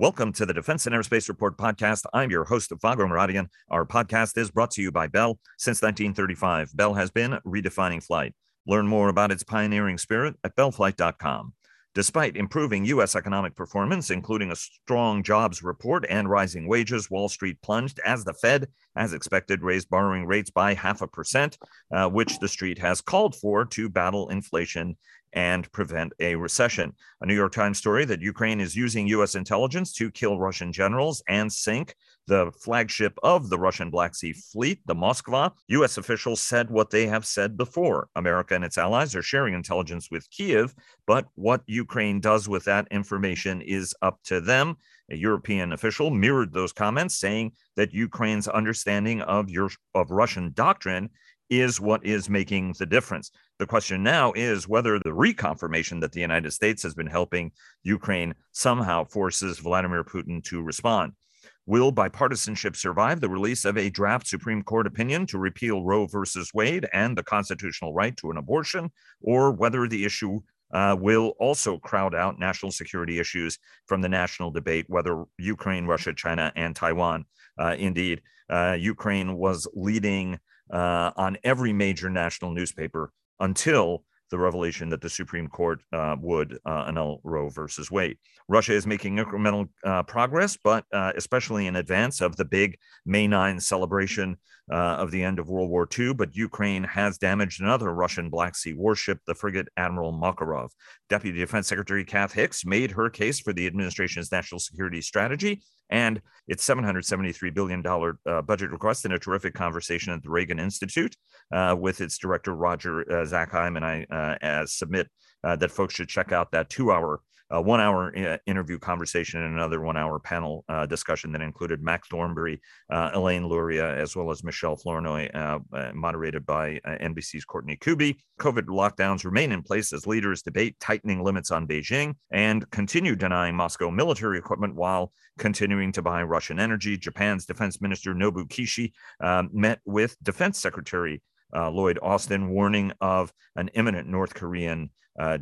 Welcome to the Defense and Aerospace Report podcast. I'm your host, Vago Muradian. Our podcast is brought to you by Bell. Since 1935, Bell has been redefining flight. Learn more about its pioneering spirit at bellflight.com. Despite improving U.S. economic performance, including a strong jobs report and rising wages, Wall Street plunged as the Fed, as expected, raised borrowing rates by half a percent, uh, which the street has called for to battle inflation and prevent a recession. A New York Times story that Ukraine is using U.S. intelligence to kill Russian generals and sink the flagship of the Russian Black Sea Fleet, the Moskva. U.S. officials said what they have said before. America and its allies are sharing intelligence with Kiev, but what Ukraine does with that information is up to them. A European official mirrored those comments, saying that Ukraine's understanding of, your, of Russian doctrine is what is making the difference. The question now is whether the reconfirmation that the United States has been helping Ukraine somehow forces Vladimir Putin to respond. Will bipartisanship survive the release of a draft Supreme Court opinion to repeal Roe versus Wade and the constitutional right to an abortion, or whether the issue uh, will also crowd out national security issues from the national debate, whether Ukraine, Russia, China, and Taiwan. Uh, indeed, uh, Ukraine was leading uh, on every major national newspaper until the revelation that the Supreme Court uh, would uh, annul Roe versus Wade. Russia is making incremental uh, progress, but uh, especially in advance of the big May 9 celebration uh, of the end of World War II. But Ukraine has damaged another Russian Black Sea warship, the frigate Admiral Makarov. Deputy Defense Secretary Kath Hicks made her case for the administration's national security strategy and its $773 billion uh, budget request in a terrific conversation at the Reagan Institute uh, with its director, Roger uh, Zakheim. And I uh, submit uh, that folks should check out that two hour a one hour uh, interview conversation and another one hour panel uh, discussion that included Mac Thornberry, uh, Elaine Luria, as well as Michelle Flournoy, uh, uh, moderated by uh, NBC's Courtney Kube. COVID lockdowns remain in place as leaders debate tightening limits on Beijing and continue denying Moscow military equipment while continuing to buy Russian energy. Japan's Defense Minister Nobu Kishi met with Defense Secretary Lloyd Austin, warning of an imminent North Korean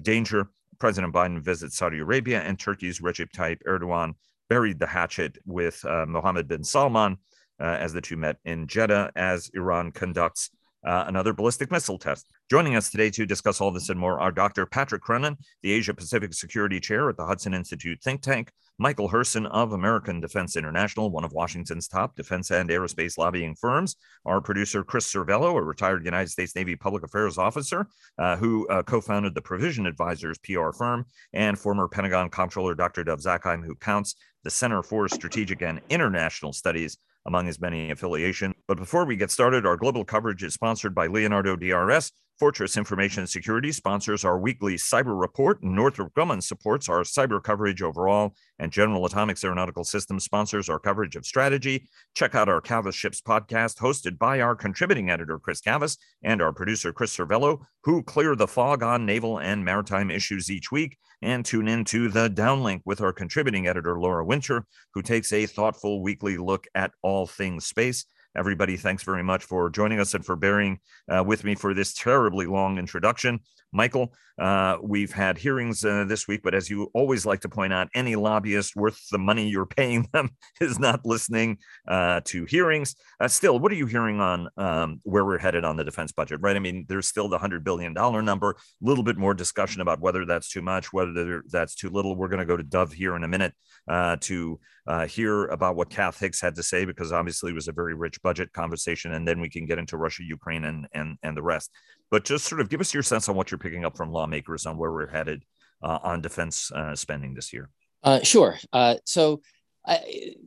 danger. President Biden visits Saudi Arabia, and Turkey's Recep Tayyip Erdogan buried the hatchet with uh, Mohammed bin Salman uh, as the two met in Jeddah as Iran conducts uh, another ballistic missile test. Joining us today to discuss all this and more are Dr. Patrick Cronin, the Asia Pacific Security Chair at the Hudson Institute think tank, Michael Herson of American Defense International, one of Washington's top defense and aerospace lobbying firms. Our producer, Chris Servello, a retired United States Navy public affairs officer uh, who uh, co founded the Provision Advisors PR firm, and former Pentagon Comptroller Dr. Dov Zakheim, who counts the Center for Strategic and International Studies among his many affiliations. But before we get started, our global coverage is sponsored by Leonardo DRS. Fortress Information Security sponsors our weekly cyber report. Northrop Grumman supports our cyber coverage overall, and General Atomics Aeronautical Systems sponsors our coverage of strategy. Check out our Cavas Ships podcast, hosted by our contributing editor, Chris Cavas, and our producer, Chris Servello, who clear the fog on naval and maritime issues each week. And tune in to the downlink with our contributing editor, Laura Winter, who takes a thoughtful weekly look at all things space. Everybody, thanks very much for joining us and for bearing uh, with me for this terribly long introduction. Michael, uh, we've had hearings uh, this week, but as you always like to point out, any lobbyist worth the money you're paying them is not listening uh, to hearings. Uh, still, what are you hearing on um, where we're headed on the defense budget, right? I mean, there's still the $100 billion number, a little bit more discussion about whether that's too much, whether that's too little. We're going to go to Dov here in a minute uh, to uh, hear about what Kath Hicks had to say, because obviously it was a very rich budget conversation. And then we can get into Russia, Ukraine, and, and, and the rest but just sort of give us your sense on what you're picking up from lawmakers on where we're headed uh, on defense uh, spending this year. Uh, sure. Uh, so, I,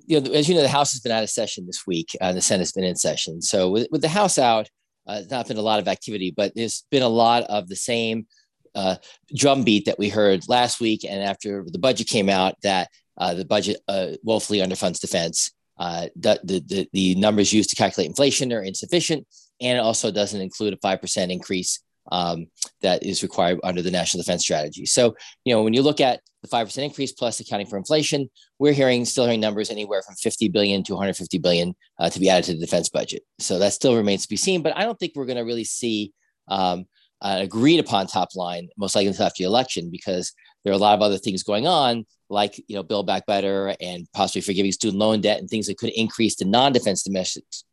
you know, as you know, the House has been out of session this week. Uh, the Senate's been in session. So, with, with the House out, uh, not been a lot of activity, but there's been a lot of the same drumbeat that we heard last week and after the budget came out that the budget woefully underfunds defense. the, the, the numbers used to calculate inflation are insufficient and it also doesn't include a 5% increase um, that is required under the national defense strategy. So, you know, when you look at the 5% increase plus accounting for inflation, we're hearing still hearing numbers anywhere from 50 billion to 150 billion uh, to be added to the defense budget. So that still remains to be seen, but I don't think we're going to really see um, an agreed upon top line most likely after the election because there are a lot of other things going on, like you know, Build Back Better and possibly forgiving student loan debt and things that could increase the non-defense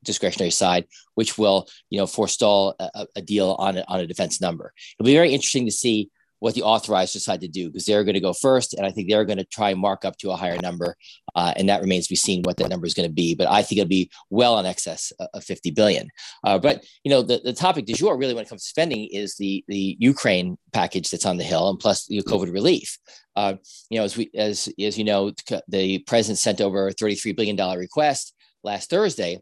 discretionary side, which will you know forestall a, a deal on a, on a defense number. It'll be very interesting to see what the authorized decide to do because they're going to go first, and I think they're going to try and mark up to a higher number, uh, and that remains to be seen what that number is going to be. But I think it'll be well in excess of 50 billion. Uh, but you know, the, the topic du jour really when it comes to spending is the the Ukraine package that's on the hill, and plus the COVID relief. Uh, you know, as we as as you know, the president sent over a 33 billion dollar request last Thursday,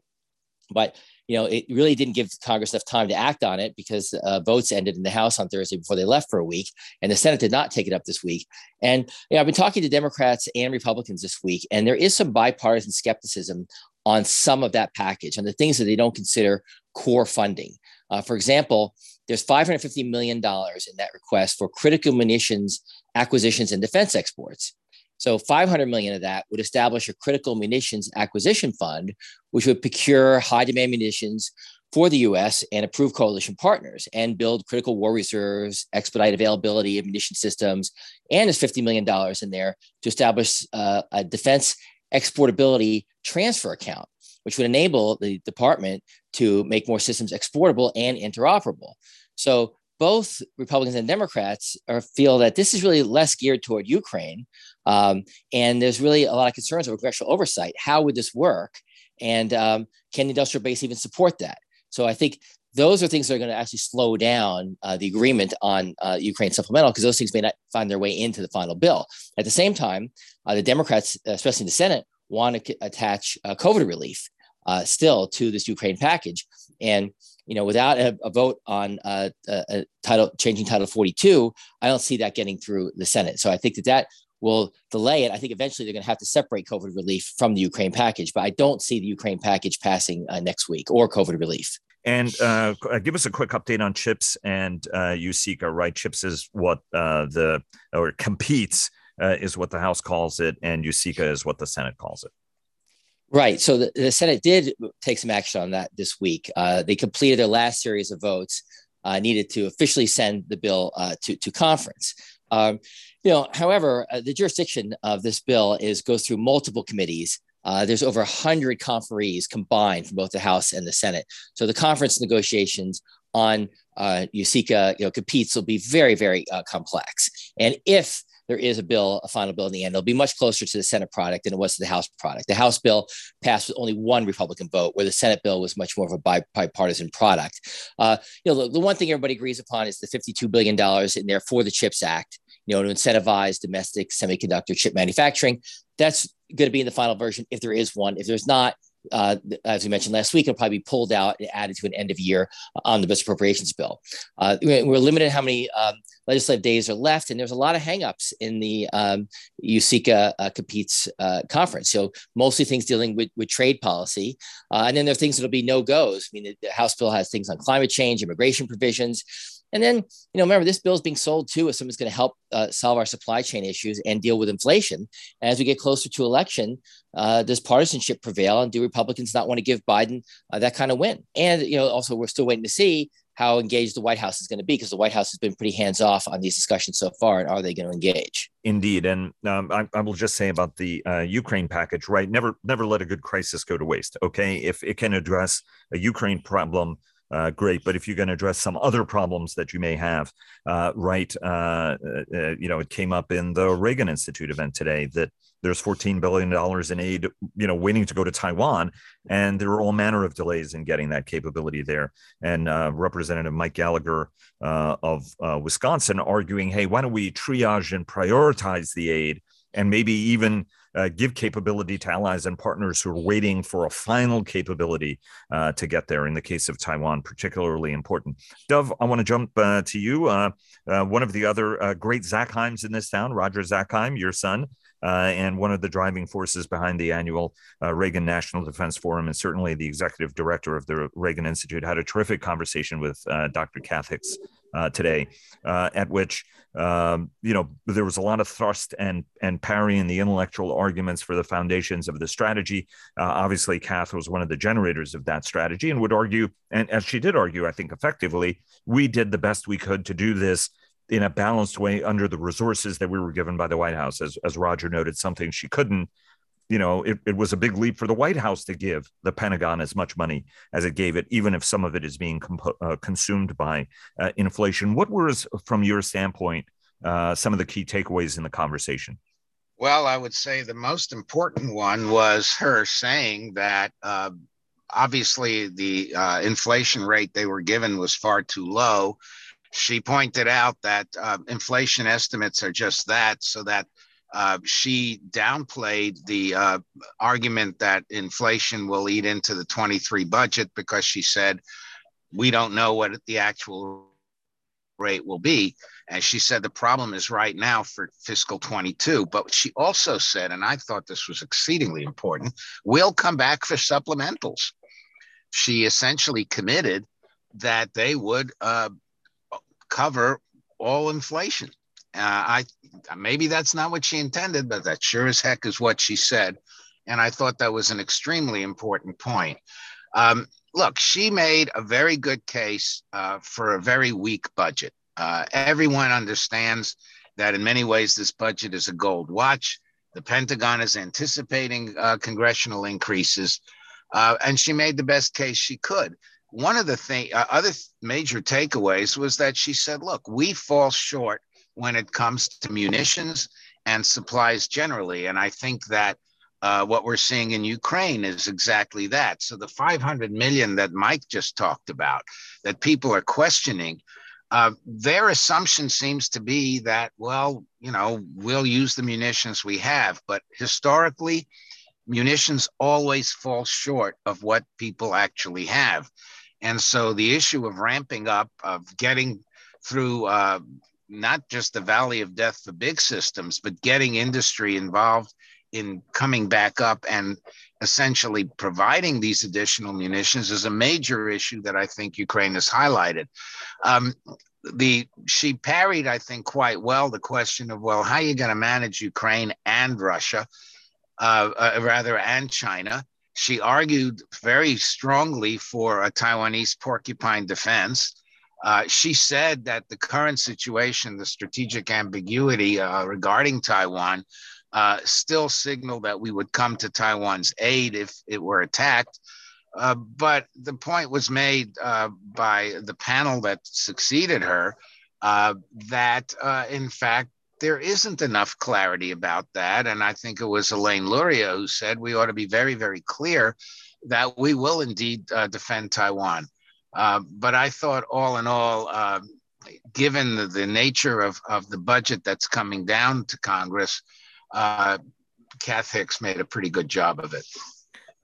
but you know, it really didn't give Congress enough time to act on it because uh, votes ended in the House on Thursday before they left for a week, and the Senate did not take it up this week. And you know, I've been talking to Democrats and Republicans this week, and there is some bipartisan skepticism on some of that package, and the things that they don't consider core funding. Uh, for example, there's $550 million in that request for critical munitions acquisitions and defense exports. So 500 million of that would establish a critical munitions acquisition fund, which would procure high demand munitions for the US and approve coalition partners and build critical war reserves, expedite availability of munition systems, and there's $50 million in there to establish uh, a defense exportability transfer account, which would enable the department to make more systems exportable and interoperable. So both Republicans and Democrats are, feel that this is really less geared toward Ukraine. Um, and there's really a lot of concerns over congressional oversight. How would this work? And um, can the industrial base even support that? So I think those are things that are going to actually slow down uh, the agreement on uh, Ukraine supplemental because those things may not find their way into the final bill. At the same time, uh, the Democrats, especially in the Senate, want to attach uh, COVID relief uh, still to this Ukraine package. And you know, without a, a vote on uh, a, title changing Title 42, I don't see that getting through the Senate. So I think that that will delay it. I think eventually they're going to have to separate COVID relief from the Ukraine package, but I don't see the Ukraine package passing uh, next week or COVID relief. And uh, uh give us a quick update on CHIPS and uh, USICA, right? CHIPS is what uh, the or competes uh, is what the House calls it, and USICA is what the Senate calls it. Right. So the, the, Senate did take some action on that this week. Uh, they completed their last series of votes uh, needed to officially send the bill uh, to, to conference. Um, you know, however, uh, the jurisdiction of this bill is goes through multiple committees. Uh, there's over 100 conferees combined from both the House and the Senate. So the conference negotiations on uh, USICA, you know, competes will be very, very complex. And if there is a bill, a final bill in the end. It'll be much closer to the Senate product than it was to the House product. The House bill passed with only one Republican vote, where the Senate bill was much more of a bipartisan product. Uh, you know, the, one thing everybody agrees upon is the $52 billion in there for the CHIPS Act, you know, to incentivize domestic semiconductor chip manufacturing. That's going to be in the final version if there is one. If there's not, uh, as we mentioned last week, it'll probably be pulled out and added to an end of year on omnibus appropriations bill. Uh, we're limited how many um, legislative days are left, and there's a lot of hangups in the um, USICA uh, competes uh, conference. So mostly things dealing with, with trade policy, uh, and then there are things that'll be no goes. I mean, the, the House bill has things on climate change, immigration provisions. And then, you know, remember this bill is being sold too as something's going to help uh, solve our supply chain issues and deal with inflation. And as we get closer to election, uh, does partisanship prevail, and do Republicans not want to give Biden uh, that kind of win? And you know, also we're still waiting to see how engaged the White House is going to be because the White House has been pretty hands off on these discussions so far. And are they going to engage? Indeed, and um, I, I, will just say about the uh, Ukraine package, right? Never, never let a good crisis go to waste. Okay, if it can address a Ukraine problem uh, great. But if you're going to address some other problems that you may have, uh, right, uh, uh, you know, it came up in the Reagan Institute event today that there's 14 billion dollars in aid, you know, waiting to go to Taiwan, and there are all manner of delays in getting that capability there. And uh, Representative Mike Gallagher uh, of Wisconsin arguing, hey, why don't we triage and prioritize the aid, and maybe even uh, give capability to allies and partners who are waiting for a final capability uh, to get there. In the case of Taiwan, particularly important. Dov, I want to jump uh, to you. Uh, uh, one of the other uh, great Zakheims in this town, Roger Zakheim, your son. and one of the driving forces behind the annual Reagan National Defense Forum, and certainly the executive director of the Reagan Institute, had a terrific conversation with Dr. Hicks uh, today, uh, at which um, you know there was a lot of thrust and and parrying the intellectual arguments for the foundations of the strategy. Uh, obviously, Kath was one of the generators of that strategy and would argue, and as she did argue, I think effectively, we did the best we could to do this in a balanced way under the resources that we were given by the White House. As, as Roger noted, something she couldn't, you know, it, it was a big leap for the White House to give the Pentagon as much money as it gave it, even if some of it is being compo- uh, consumed by uh, inflation. What were, from your standpoint, uh, some of the key takeaways in the conversation? Well, I would say the most important one was her saying that uh, obviously the uh, inflation rate they were given was far too low. She pointed out that uh, inflation estimates are just that, so that uh, she downplayed the uh, argument that inflation will eat into the 23 budget because she said we don't know what the actual rate will be. And she said the problem is right now for fiscal 22. But she also said, and I thought this was exceedingly important, we'll come back for supplementals. She essentially committed that they would uh, cover all inflation. Uh, I maybe that's not what she intended, but that sure as heck is what she said, and I thought that was an extremely important point. Um, look, she made a very good case uh, for a very weak budget. Uh, everyone understands that in many ways this budget is a gold watch. The Pentagon is anticipating uh, congressional increases, uh, and she made the best case she could. One of the thing, uh, other major takeaways was that she said, "Look, we fall short when it comes to munitions and supplies generally," and I think that uh, what we're seeing in Ukraine is exactly that. So the 500 million that Mike just talked about, that people are questioning, uh, their assumption seems to be that, well, you know, we'll use the munitions we have. But historically, munitions always fall short of what people actually have. And so the issue of ramping up, of getting through uh, not just the valley of death for big systems, but getting industry involved in coming back up and essentially providing these additional munitions is a major issue that I think Ukraine has highlighted. Um, the she parried, I think, quite well the question of well, how are you going to manage Ukraine and Russia, uh, uh, rather, and China? She argued very strongly for a Taiwanese porcupine defense. Uh, she said that the current situation, the strategic ambiguity uh, regarding Taiwan, uh, still signal that we would come to Taiwan's aid if it were attacked. Uh, but the point was made uh, by the panel that succeeded her that, in fact, there isn't enough clarity about that. And I think it was Elaine Luria who said we ought to be very, very clear that we will indeed defend Taiwan. But I thought, all in all, given the, the nature of, of the budget that's coming down to Congress, uh, Kath Hicks made a pretty good job of it.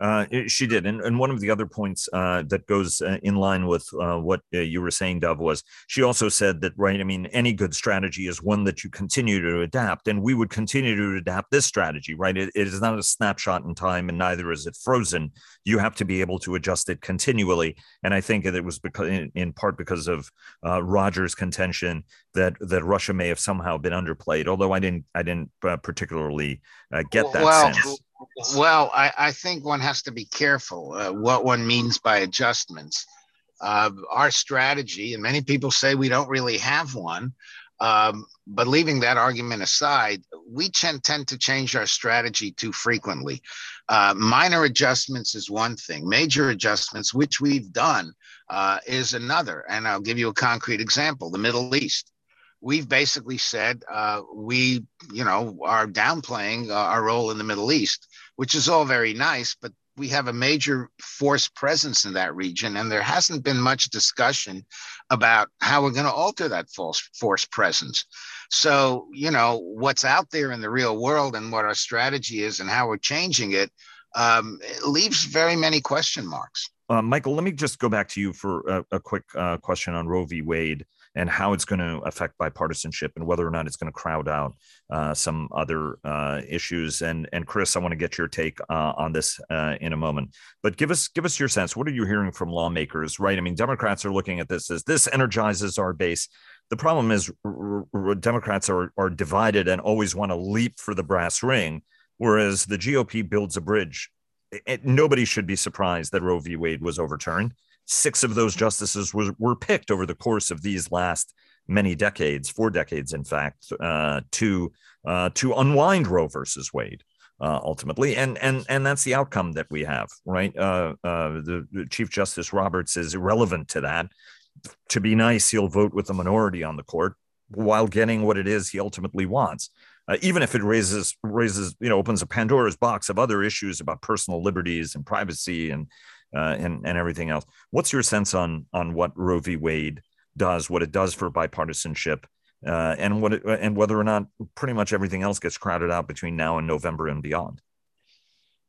Uh, she did, and, and one of the other points uh, that goes uh, in line with uh, what uh, you were saying, Dov, was she also said that right. I mean, any good strategy is one that you continue to adapt, and we would continue to adapt this strategy. Right, it, it is not a snapshot in time, and neither is it frozen. You have to be able to adjust it continually, and I think that it was because, in, in part, because of uh, Roger's contention that that Russia may have somehow been underplayed. Although I didn't, I didn't particularly get that well, sense well, I, I, think one has to be careful uh, what one means by adjustments. Uh, our strategy, and many people say we don't really have one, um, but leaving that argument aside, we tend, tend to change our strategy too frequently. Uh, minor adjustments is one thing, major adjustments, which we've done, uh, is another. And I'll give you a concrete example the Middle East we've basically said uh, we, you know, are downplaying uh, our role in the Middle East, which is all very nice, but we have a major force presence in that region, and there hasn't been much discussion about how we're going to alter that false force presence. So, you know, what's out there in the real world and what our strategy is and how we're changing it, um, it leaves very many question marks. Uh, Michael, let me just go back to you for a, a quick uh, question on Roe v. Wade and how it's going to affect bipartisanship and whether or not it's going to crowd out uh, some other uh, issues. And and Chris, I want to get your take uh, on this uh, in a moment. But give us give us your sense. What are you hearing from lawmakers? Right? I mean, Democrats are looking at this as this energizes our base. The problem is r- r- Democrats are are divided and always want to leap for the brass ring, whereas the GOP builds a bridge. It, nobody should be surprised that Roe v. Wade was overturned six of those justices were, were picked over the course of these last many decades, four decades, in fact, uh, to uh, to unwind Roe versus Wade. Uh, ultimately, and and and that's the outcome that we have, right? Uh, uh, the, the, Chief Justice Roberts is irrelevant to that. To be nice, he'll vote with the minority on the court while getting what it is he ultimately wants, uh, even if it raises raises you know opens a Pandora's box of other issues about personal liberties and privacy and uh, and and everything else. What's your sense on on what Roe v. Wade does, what it does for bipartisanship? uh, and what it, and whether or not pretty much everything else gets crowded out between now and November and beyond.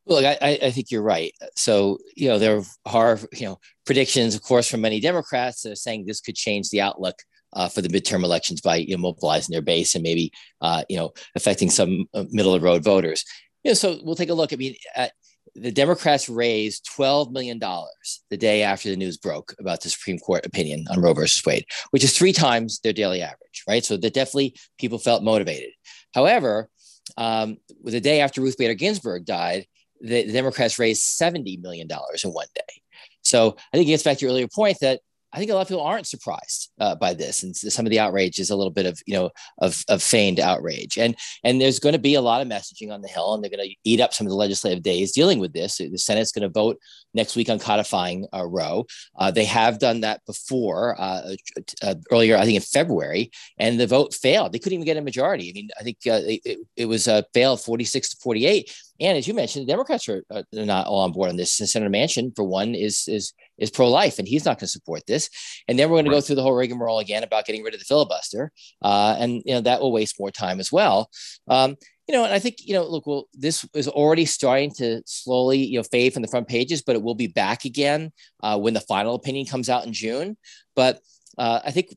Look, I, I think you're right. So, you know, there are, you know, predictions, of course, from many Democrats that are saying this could change the outlook uh, for the midterm elections by you know, mobilizing their base and maybe, uh, you know, affecting some uh, middle of road voters. You know, so we'll take a look. I mean, at, the Democrats raised $12 million the day after the news broke about the Supreme Court opinion on Roe versus Wade, which is three times their daily average, right? So that definitely people felt motivated. However, um, the day after Ruth Bader Ginsburg died, the, the Democrats raised $70 million in one day. So I think it gets back to your earlier point that I think a lot of people aren't surprised uh, by this, and some of the outrage is a little bit of you know of, of feigned outrage, and and there's going to be a lot of messaging on the Hill, and they're going to eat up some of the legislative days dealing with this. The Senate's going to vote next week on codifying uh, Roe. Uh, they have done that before uh, uh, earlier, I think in February, and the vote failed. They couldn't even get a majority. I mean, I think uh, it, it was a fail 46 to 48. And as you mentioned, the Democrats are, are not all on board on this. Senator Manchin, for one, is is is pro life, and he's not going to support this. And then we're going right. to go through the whole rigmarole again about getting rid of the filibuster, uh, and you know that will waste more time as well. Um, you know, and I think you know, look, well, this is already starting to slowly you know fade from the front pages, but it will be back again uh, when the final opinion comes out in June. But uh, I think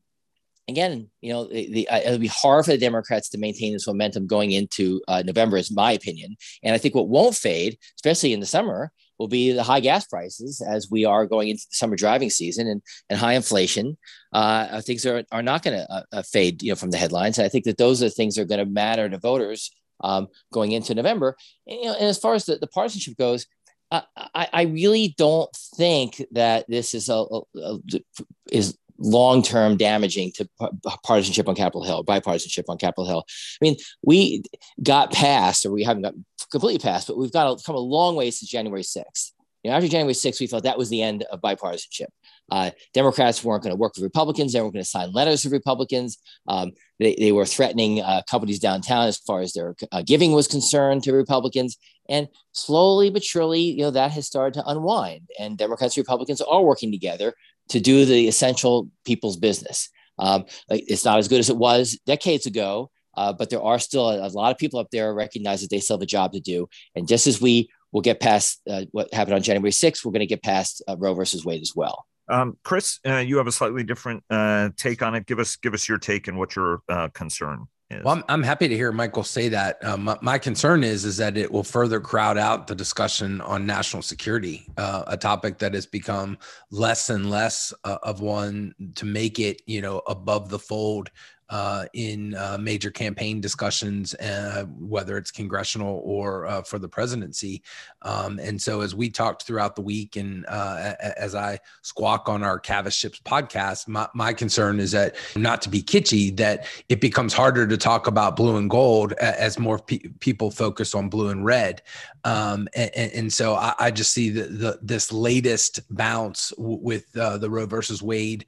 again, you know, the, the, uh, it'll be hard for the Democrats to maintain this momentum going into uh, November, is my opinion. And I think what won't fade, especially in the summer, will be the high gas prices as we are going into the summer driving season and, and high inflation. Uh, things are, are not going to uh, uh, fade, you know, from the headlines. And I think that those are the things that are going to matter to voters um, going into November. And, you know, and as far as the, the partisanship goes, I, I, really don't think that this is a, a, a is long-term damaging to partisanship on Capitol Hill, bipartisanship on Capitol Hill. I mean, we got past, or we haven't got completely past, but we've got to come a long way since January 6th. You know, after January 6th, we felt that was the end of bipartisanship. Uh, Democrats weren't going to work with Republicans. They weren't going to sign letters to Republicans. Um, they, they were threatening uh, companies downtown as far as their uh, giving was concerned to Republicans. And slowly but surely, you know, that has started to unwind. And Democrats and Republicans are working together to do the essential people's business. Um, it's not as good as it was decades ago, uh, but there are still a, a, lot of people up there recognize that they still have a job to do. And just as we will get past uh, what happened on January 6th, we're going to get past uh, Roe versus Wade as well. Um, Chris, uh, you have a slightly different uh, take on it. Give us give us your take and what your uh, concern is. Well, I'm, I'm happy to hear Michael say that. Um, my, my, concern is is that it will further crowd out the discussion on national security, uh, a topic that has become less and less uh, of one to make it, you know, above the fold uh, in uh, major campaign discussions, uh, whether it's congressional or uh, for the presidency. Um, and so, as we talked throughout the week, and uh, as I squawk on our Cavas Ships podcast, my, my concern is that not to be kitschy, that it becomes harder to talk about blue and gold as more pe- people focus on blue and red. Um, and, and, so, I, I, just see the, the, this latest bounce w- with uh, the Roe versus Wade,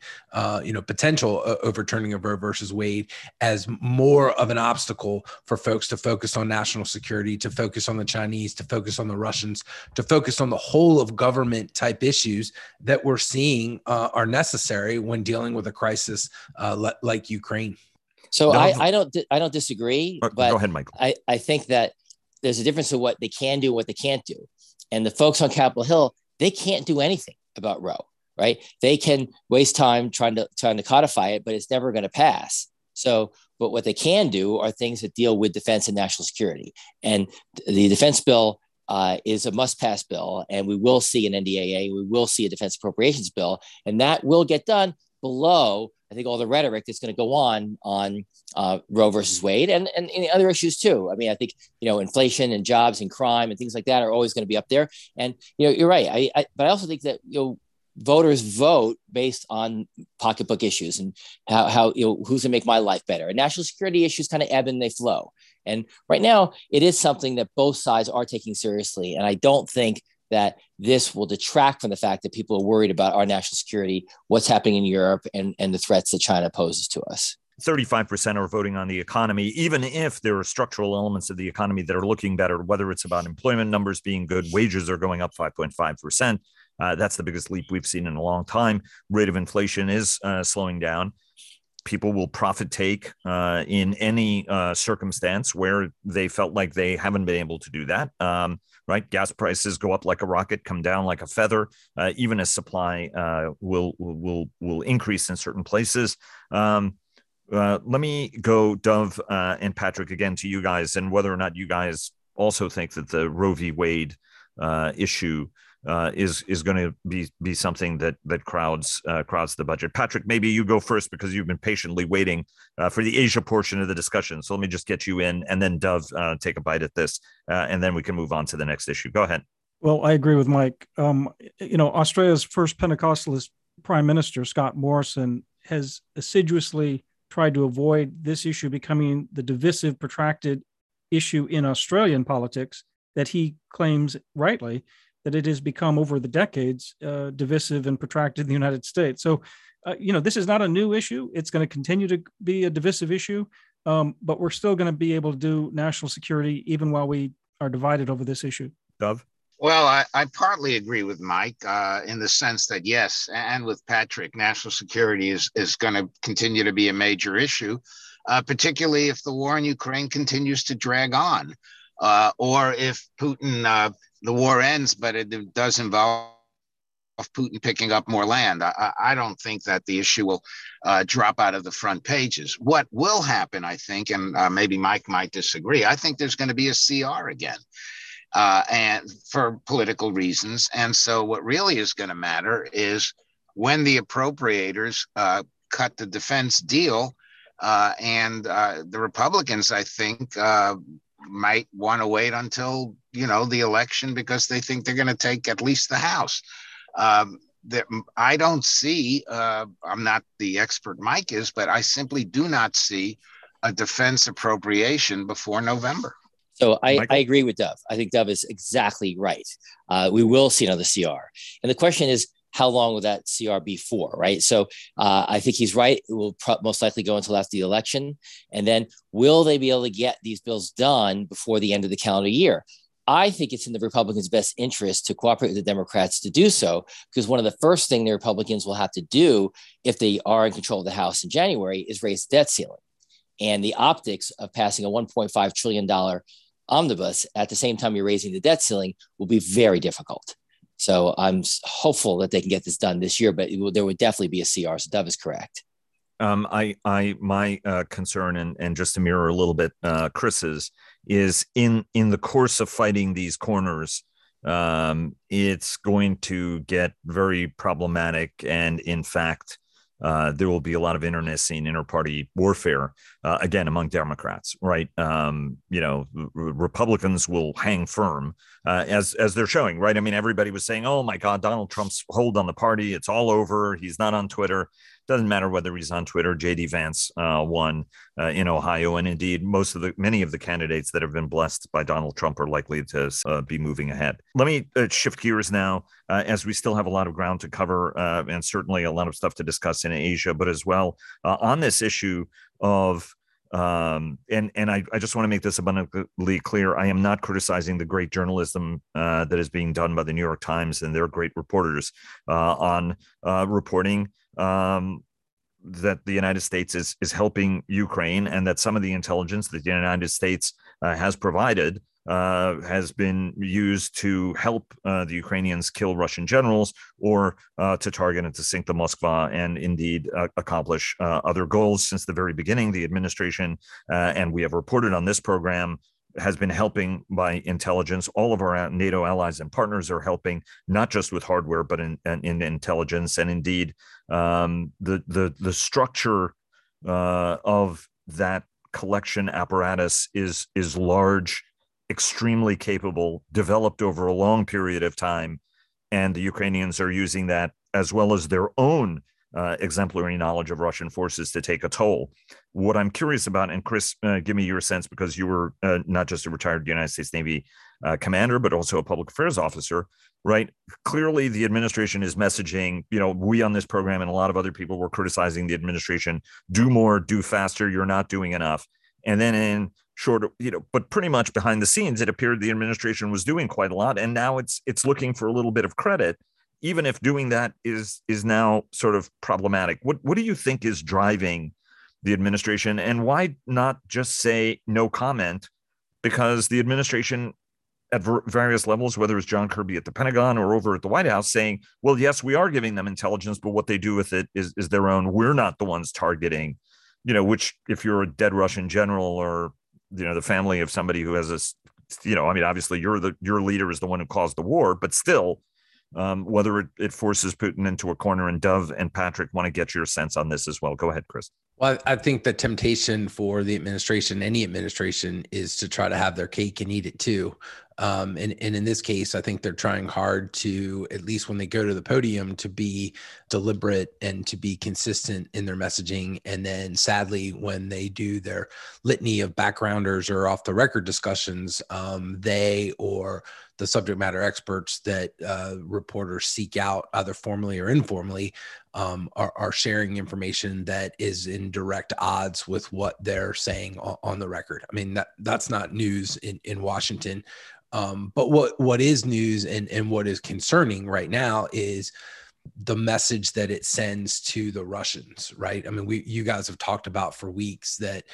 you know, potential overturning of Roe versus Wade Wade as more of an obstacle for folks to focus on national security, to focus on the Chinese, to focus on the Russians, to focus on the whole of government type issues that we're seeing uh, are necessary when dealing with a crisis uh, like Ukraine. So no, I, I don't I don't disagree, uh, but go ahead, Michael. I, I think that there's a difference in what they can do and what they can't do. And the folks on Capitol Hill, they can't do anything about Roe, right? They can waste time trying to trying to codify it, but it's never going to pass. So, but what they can do are things that deal with defense and national security. And the defense bill uh, is a must pass bill, and we will see an NDAA, we will see a defense appropriations bill, and that will get done below. I think all the rhetoric that's going to go on on uh, Roe versus Wade and, and, and other issues too. I mean, I think you know inflation and jobs and crime and things like that are always going to be up there. And you know, you're right. I, I but I also think that you know voters vote based on pocketbook issues and how, how you know who's going to make my life better. And national security issues kind of ebb and they flow. And right now, it is something that both sides are taking seriously. And I don't think that this will detract from the fact that people are worried about our national security, what's happening in Europe, and, and the threats that China poses to us. 35% are voting on the economy, even if there are structural elements of the economy that are looking better, whether it's about employment numbers being good, wages are going up 5.5%. Uh, that's the biggest leap we've seen in a long time. Rate of inflation is uh, slowing down. People will profit take uh, in any uh, circumstance where they felt like they haven't been able to do that. Um, right, gas prices go up like a rocket, come down like a feather. Uh, even as supply will will will increase in certain places. Um, let me go, Dov and Patrick, again to you guys, and whether or not you guys also think that the Roe v. Wade issue uh, is is going to be be something that that crowds uh, crowds the budget. Patrick, maybe you go first because you've been patiently waiting for the Asia portion of the discussion. So let me just get you in, and then Dov take a bite at this, and then we can move on to the next issue. Go ahead. Well, I agree with Mike. Um, you know, Australia's first Pentecostalist prime minister, Scott Morrison, has assiduously tried to avoid this issue becoming the divisive, protracted issue in Australian politics that he claims rightly that it has become over the decades uh, divisive and protracted in the United States. So, uh, you know, this is not a new issue. It's going to continue to be a divisive issue, um, but we're still going to be able to do national security even while we are divided over this issue. Dov? Well, I, I partly agree with Mike uh, in the sense that yes, and with Patrick, national security is is going to continue to be a major issue, uh, particularly if the war in Ukraine continues to drag on, uh, or if Putin uh, the war ends, but it does involve Putin picking up more land. I, I don't think that the issue will uh, drop out of the front pages. What will happen, I think, and uh, maybe Mike might disagree. I think there's going to be a CR again uh, and for political reasons. And so, what really is going to matter is when the appropriators uh, cut the defense deal, uh, and uh, the Republicans, I think, uh, might want to wait until you know the election because they think they're going to take at least the House. Um, that I don't see. Uh, I'm not the expert Mike is, but I simply do not see a defense appropriation before November. So I, I agree with Dov. I think Dov is exactly right. Uh, we will see another CR. And the question is, how long will that CR be for, right? So uh, I think he's right. It will pro- most likely go until after the election. And then will they be able to get these bills done before the end of the calendar year? I think it's in the Republicans' best interest to cooperate with the Democrats to do so, because one of the first thing the Republicans will have to do if they are in control of the House in January is raise the debt ceiling. And the optics of passing a $1.5 trillion omnibus at the same time you're raising the debt ceiling will be very difficult. So I'm hopeful that they can get this done this year, but will, there would definitely be a CR. So Dov is correct. Um, I, I, my uh, concern, and and just to mirror a little bit, uh, Chris's, is in in the course of fighting these corners, um, it's going to get very problematic, and in fact, uh, there will be a lot of internecine inter-party warfare uh, again among Democrats, right? Um, you know, r- Republicans will hang firm uh, as as they're showing, right? I mean, everybody was saying, "Oh my God, Donald Trump's hold on the party; it's all over. He's not on Twitter." Doesn't matter whether he's on Twitter. JD Vance uh, won uh, in Ohio, and indeed, most of the many of the candidates that have been blessed by Donald Trump are likely to uh, be moving ahead. Let me uh, shift gears now, uh, as we still have a lot of ground to cover, uh, and certainly a lot of stuff to discuss in Asia, but as well on this issue of um, and and I, I just want to make this abundantly clear. I am not criticizing the great journalism uh, that is being done by the New York Times and their great reporters uh, on uh, reporting um, that the United States is is helping Ukraine, and that some of the intelligence that the United States uh, has provided uh, has been used to help uh, the Ukrainians kill Russian generals or uh, to target and to sink the Moskva and indeed uh, accomplish uh, other goals. Since the very beginning, the administration, and we have reported on this program, has been helping by intelligence. All of our NATO allies and partners are helping, not just with hardware, but in, in, in intelligence. And indeed, um, the the the structure uh, of that collection apparatus is is large, extremely capable, developed over a long period of time, and the Ukrainians are using that as well as their own uh, exemplary knowledge of Russian forces to take a toll. What I'm curious about, and Chris, uh, give me your sense because you were uh, not just a retired United States Navy uh, commander, but also a public affairs officer, right? Clearly, the administration is messaging, you know, we on this program and a lot of other people were criticizing the administration do more, do faster, you're not doing enough. And then in short, you know, but pretty much behind the scenes, it appeared the administration was doing quite a lot. And now it's it's looking for a little bit of credit even if doing that is is now sort of problematic what what do you think is driving the administration? And why not just say no comment? Because the administration at various levels whether it's John Kirby at the Pentagon or over at the White House saying well yes we are giving them intelligence but what they do with it is is their own. We're not the ones targeting you know which if you're a dead Russian general or you know the family of somebody who has a you know I mean obviously you're the your leader is the one who caused the war but still um, whether it, it forces Putin into a corner. And Dov and Patrick want to get your sense on this as well. Go ahead, Chris. Well, I think the temptation for the administration, any administration, is to try to have their cake and eat it too. Um, and, and in this case, I think they're trying hard to, at least when they go to the podium, to be deliberate and to be consistent in their messaging. And then sadly, when they do their litany of backgrounders or off the record discussions, um, they or the subject matter experts that uh, reporters seek out, either formally or informally, um, are, are, sharing information that is in direct odds with what they're saying on, on the record. I mean, that that's not news in, in Washington. Um, but what what is news and, and what is concerning right now is the message that it sends to the Russians, right? I mean, we you guys have talked about for weeks that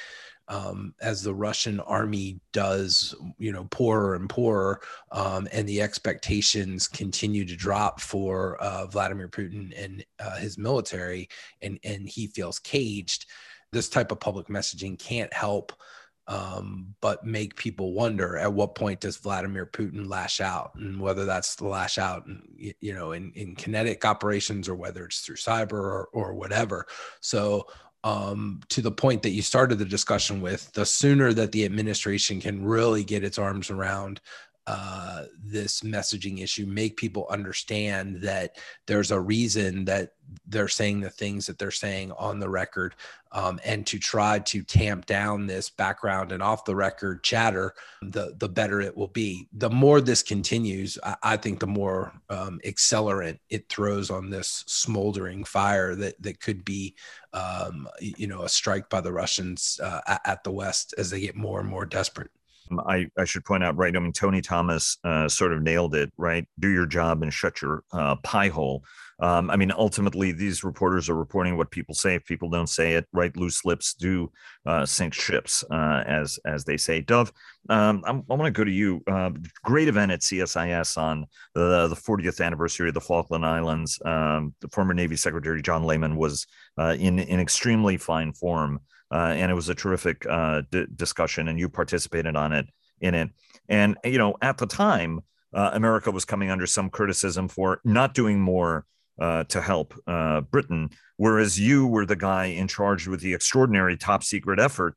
um, as the Russian army does, you know, poorer and poorer, um, and the expectations continue to drop for uh, Vladimir Putin and uh, his military, and and he feels caged. This type of public messaging can't help um, but make people wonder at what point does Vladimir Putin lash out, and whether that's the lash out, in, you know, in, in kinetic operations or whether it's through cyber or, or whatever. So, um, to the point that you started the discussion with, the sooner that the administration can really get its arms around uh, this messaging issue, make people understand that there's a reason that they're saying the things that they're saying on the record, um, and to try to tamp down this background and off the record chatter, the the better it will be. The more this continues, I, I think the more um, accelerant it throws on this smoldering fire that that could be, um, you know, a strike by the Russians uh, at, at the West as they get more and more desperate. I, I should point out, right? I mean, Tony Thomas uh, sort of nailed it, right? Do your job and shut your uh, pie hole. Um, I mean, ultimately, these reporters are reporting what people say. If people don't say it, right, loose lips do uh, sink ships, uh, as as they say. Dov, um, I'm, i want to go to you. Uh, great event at CSIS on the, the 40th anniversary of the Falkland Islands. Um, the former Navy Secretary John Lehman was uh, in in extremely fine form. Uh, and it was a terrific uh, d- discussion, and you participated on it in it. And you know, at the time, uh, America was coming under some criticism for not doing more uh, to help uh, Britain, whereas you were the guy in charge with the extraordinary top secret effort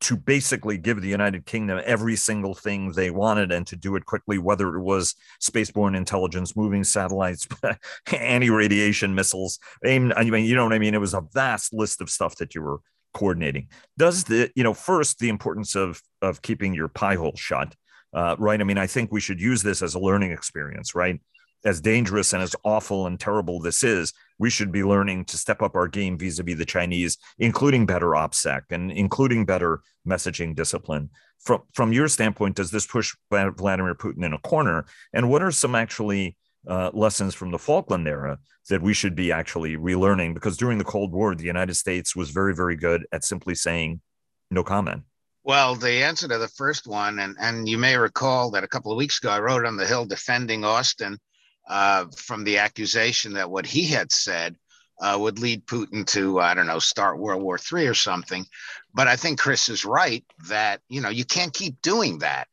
to basically give the United Kingdom every single thing they wanted and to do it quickly, whether it was spaceborne intelligence, moving satellites, anti-radiation missiles. I mean, you know what I mean? It was a vast list of stuff that you were coordinating. Does the, you know, first the importance of of keeping your pie hole shut, uh, right? I mean, I think we should use this as a learning experience, right? As dangerous and as awful and terrible this is, we should be learning to step up our game vis-a-vis the Chinese, including better OPSEC and including better messaging discipline. From from your standpoint, does this push Vladimir Putin in a corner? And what are some actually uh, lessons from the Falkland era that we should be actually relearning because during the Cold War, the United States was very, very good at simply saying no comment. Well, the answer to the first one, and, and you may recall that a couple of weeks ago, I wrote on the Hill defending Austin uh, from the accusation that what he had said uh, would lead Putin to, I don't know, start World War III or something. But I think Chris is right that, you know, you can't keep doing that.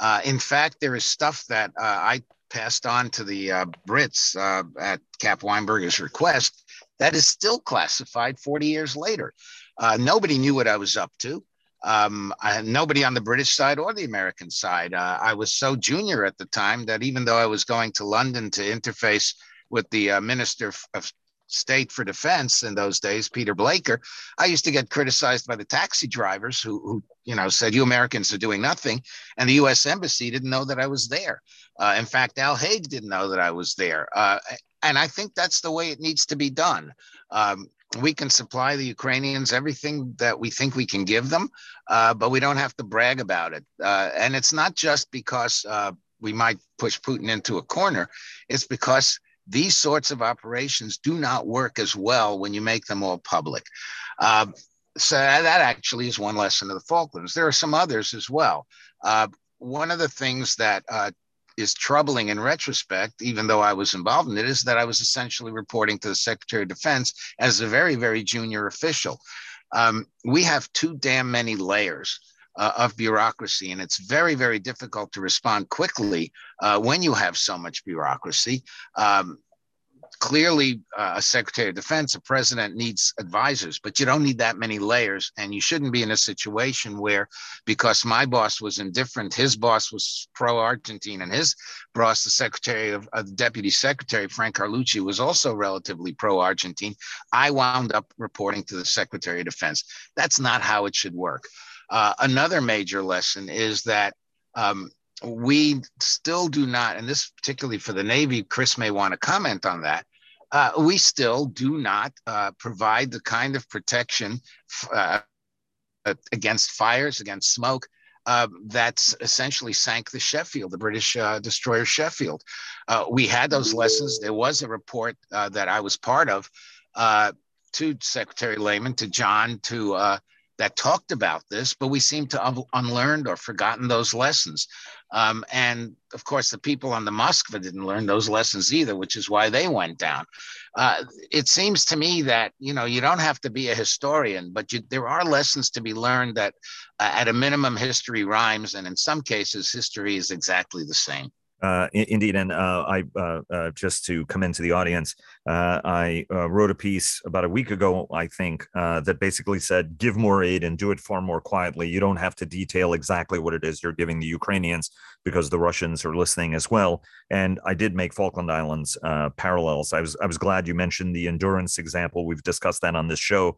Uh, in fact, there is stuff that uh, I passed on to the uh, Brits uh, at Cap Weinberger's request that is still classified 40 years later. Uh, nobody knew what I was up to. Um, I nobody on the British side or the American side. Uh, I was so junior at the time that even though I was going to London to interface with the uh, Minister of State for Defense in those days, Peter Blaker, I used to get criticized by the taxi drivers who, who you know, said, You Americans are doing nothing. And the US Embassy didn't know that I was there. Uh, in fact, Al Haig didn't know that I was there. Uh, and I think that's the way it needs to be done. Um, we can supply the Ukrainians everything that we think we can give them, uh, but we don't have to brag about it. Uh, and it's not just because uh, we might push Putin into a corner, it's because these sorts of operations do not work as well when you make them all public. Uh, so that actually is one lesson of the Falklands. There are some others as well. Uh, one of the things that uh, is troubling in retrospect, even though I was involved in it, is that I was essentially reporting to the Secretary of Defense as a very, very junior official. Um, we have too damn many layers uh, of bureaucracy, and it's very, very difficult to respond quickly uh, when you have so much bureaucracy. Um, clearly uh, a secretary of defense, a president needs advisors, but you don't need that many layers. And you shouldn't be in a situation where, because my boss was indifferent, his boss was pro Argentine, and his boss, the secretary of uh, the deputy secretary, Frank Carlucci, was also relatively pro Argentine. I wound up reporting to the secretary of defense. That's not how it should work. Uh, another major lesson is that um, we still do not, and this particularly for the Navy, Chris may want to comment on that uh, we still do not uh, provide the kind of protection uh, against fires, against smoke. Uh, that's essentially sank the Sheffield, the British uh, destroyer Sheffield. Uh, we had those lessons. There was a report that I was part of to Secretary Lehman, to John, to that talked about this, but we seem to have unlearned or forgotten those lessons. Um, and of course, the people on the Moskva didn't learn those lessons either, which is why they went down. Uh, it seems to me that you know you don't have to be a historian, but you, there are lessons to be learned that, uh, at a minimum, history rhymes, and in some cases, history is exactly the same. Uh, indeed, and uh, I uh, uh, just to come into the audience, uh, I uh, wrote a piece about a week ago, I think, that basically said, "Give more aid and do it far more quietly. You don't have to detail exactly what it is you're giving the Ukrainians because the Russians are listening as well." And I did make Falkland Islands parallels. I was I was glad you mentioned the endurance example. We've discussed that on this show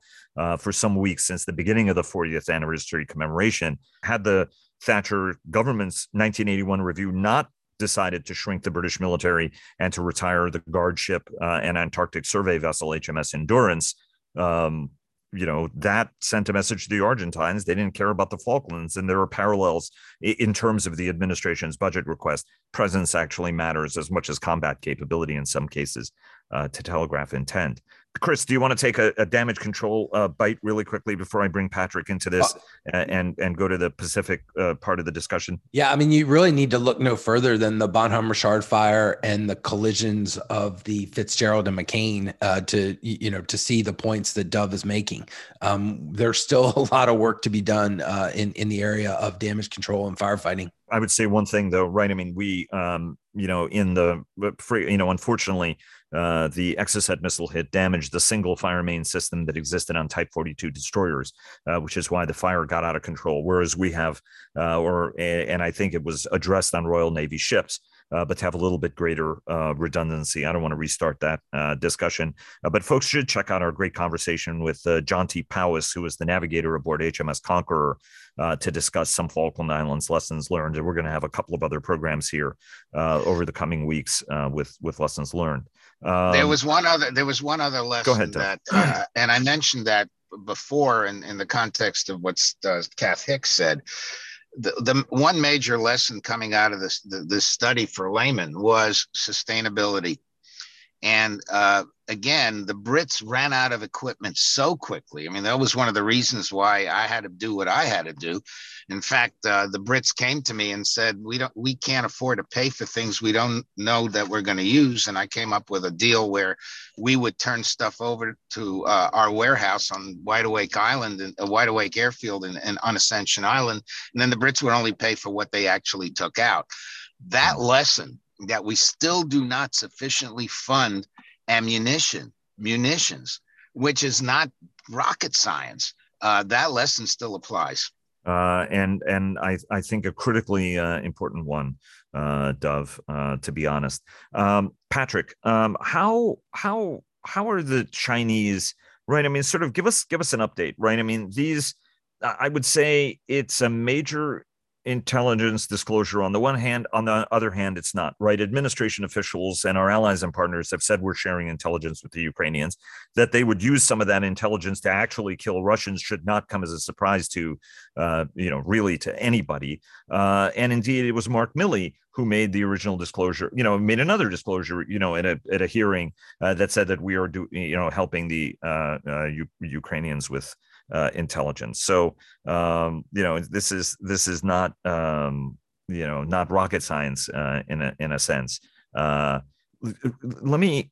for some weeks since the beginning of the 40th anniversary commemoration. Had the Thatcher government's 1981 review not decided to shrink the British military and to retire the guard ship uh, and Antarctic survey vessel HMS Endurance. Um, you know that sent a message to the Argentines. They didn't care about the Falklands, and there are parallels in terms of the administration's budget request. Presence actually matters as much as combat capability in some cases uh, to telegraph intent. Chris, do you want to take a, a damage control uh, bite really quickly before I bring Patrick into this uh, and and go to the Pacific uh, part of the discussion? Yeah, I mean, you really need to look no further than the Bonhomme Richard fire and the collisions of the Fitzgerald and McCain uh, to you know to see the points that Dov is making. Um, there's still a lot of work to be done uh, in in the area of damage control and firefighting. I would say one thing though, right? I mean, we, um, you know, in the, you know, unfortunately, uh, the Exocet missile hit damaged the single fire main system that existed on Type 42 destroyers, uh, which is why the fire got out of control. Whereas we have, uh, or and I think it was addressed on Royal Navy ships uh, but to have a little bit greater uh, redundancy. I don't want to restart that uh, discussion, uh, but folks should check out our great conversation with uh, Jonty Powis, who is the navigator aboard HMS Conqueror, to discuss some Falkland Islands lessons learned. And we're going to have a couple of other programs here over the coming weeks with with lessons learned. Um, there was one other. There was one other lesson ahead, that, and I mentioned that before in, in the context of what Kath Hicks said the, the one major lesson coming out of this the, this study for Lehman was sustainability and uh, again, the Brits ran out of equipment so quickly. I mean, that was one of the reasons why I had to do what I had to do. In fact, uh, the Brits came to me and said, "We don't, we can't afford to pay for things we don't know that we're going to use." And I came up with a deal where we would turn stuff over to uh, our warehouse on Wide Awake Island and uh, Wide Awake Airfield and, and on Ascension Island, and then the Brits would only pay for what they actually took out. That lesson that we still do not sufficiently fund ammunition, munitions, which is not rocket science. Uh, that lesson still applies. Uh, and and I, I think a critically uh, important one uh, Dov. Uh, to be honest, um, Patrick, um, how how how are the Chinese? Right. I mean, sort of give us give us an update. Right. I mean, these. I would say it's a major intelligence disclosure on the one hand on the other hand it's not right? Administration officials and our allies and partners have said we're sharing intelligence with the ukrainians that they would use some of that intelligence to actually kill russians should not come as a surprise to uh, you know really to anybody. Uh, and indeed it was mark milley who made the original disclosure you know made another disclosure you know at a at a hearing uh, that said that we are do you know helping the uh, uh, U- ukrainians with uh, intelligence. So um, you know this is this is not um, you know not rocket science uh, in a in a sense. Uh, let me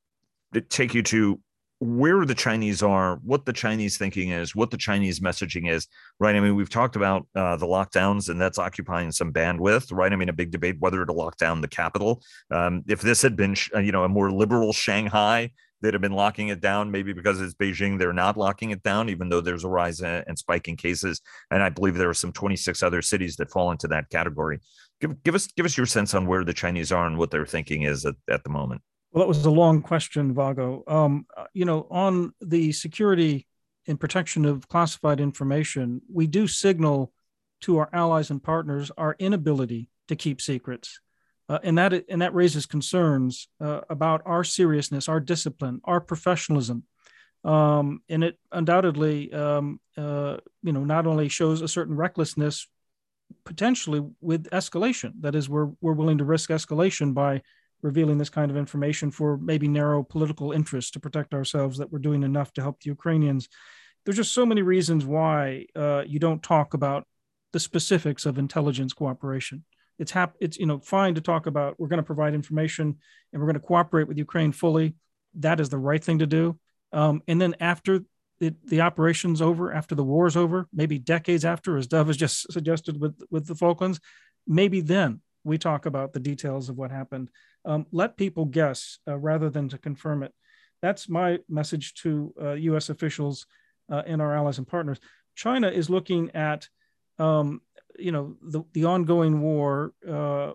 take you to where the Chinese are, what the Chinese thinking is, what the Chinese messaging is, right? I mean, we've talked about uh, the lockdowns, and that's occupying some bandwidth, right? I mean, a big debate whether to lock down the capital. Um, if this had been, you know, a more liberal Shanghai, that have been locking it down. Maybe because it's Beijing, they're not locking it down, even though there's a rise and spike in cases. And I believe there are some 26 other cities that fall into that category. Give, give us give us your sense on where the Chinese are and what their thinking is at, at the moment. Well, that was a long question, Vago. Um, uh, you know, on the security and protection of classified information, we do signal to our allies and partners our inability to keep secrets. Uh, and that and that raises concerns uh, about our seriousness, our discipline, our professionalism, um, and it undoubtedly, um, uh, you know, not only shows a certain recklessness, potentially with escalation. That is, we're we're willing to risk escalation by revealing this kind of information for maybe narrow political interests to protect ourselves. That we're doing enough to help the Ukrainians. There's just so many reasons why uh, you don't talk about the specifics of intelligence cooperation it's hap- it's you know fine to talk about we're going to provide information and we're going to cooperate with Ukraine fully. That is the right thing to do. Um, and then after the, the operation's over, after the war's over, maybe decades after, as Dov has just suggested with with the Falklands, maybe then we talk about the details of what happened. Um, let people guess uh, rather than to confirm it. That's my message to uh, U.S. officials uh, and our allies and partners. China is looking at um, you know the, the ongoing war uh,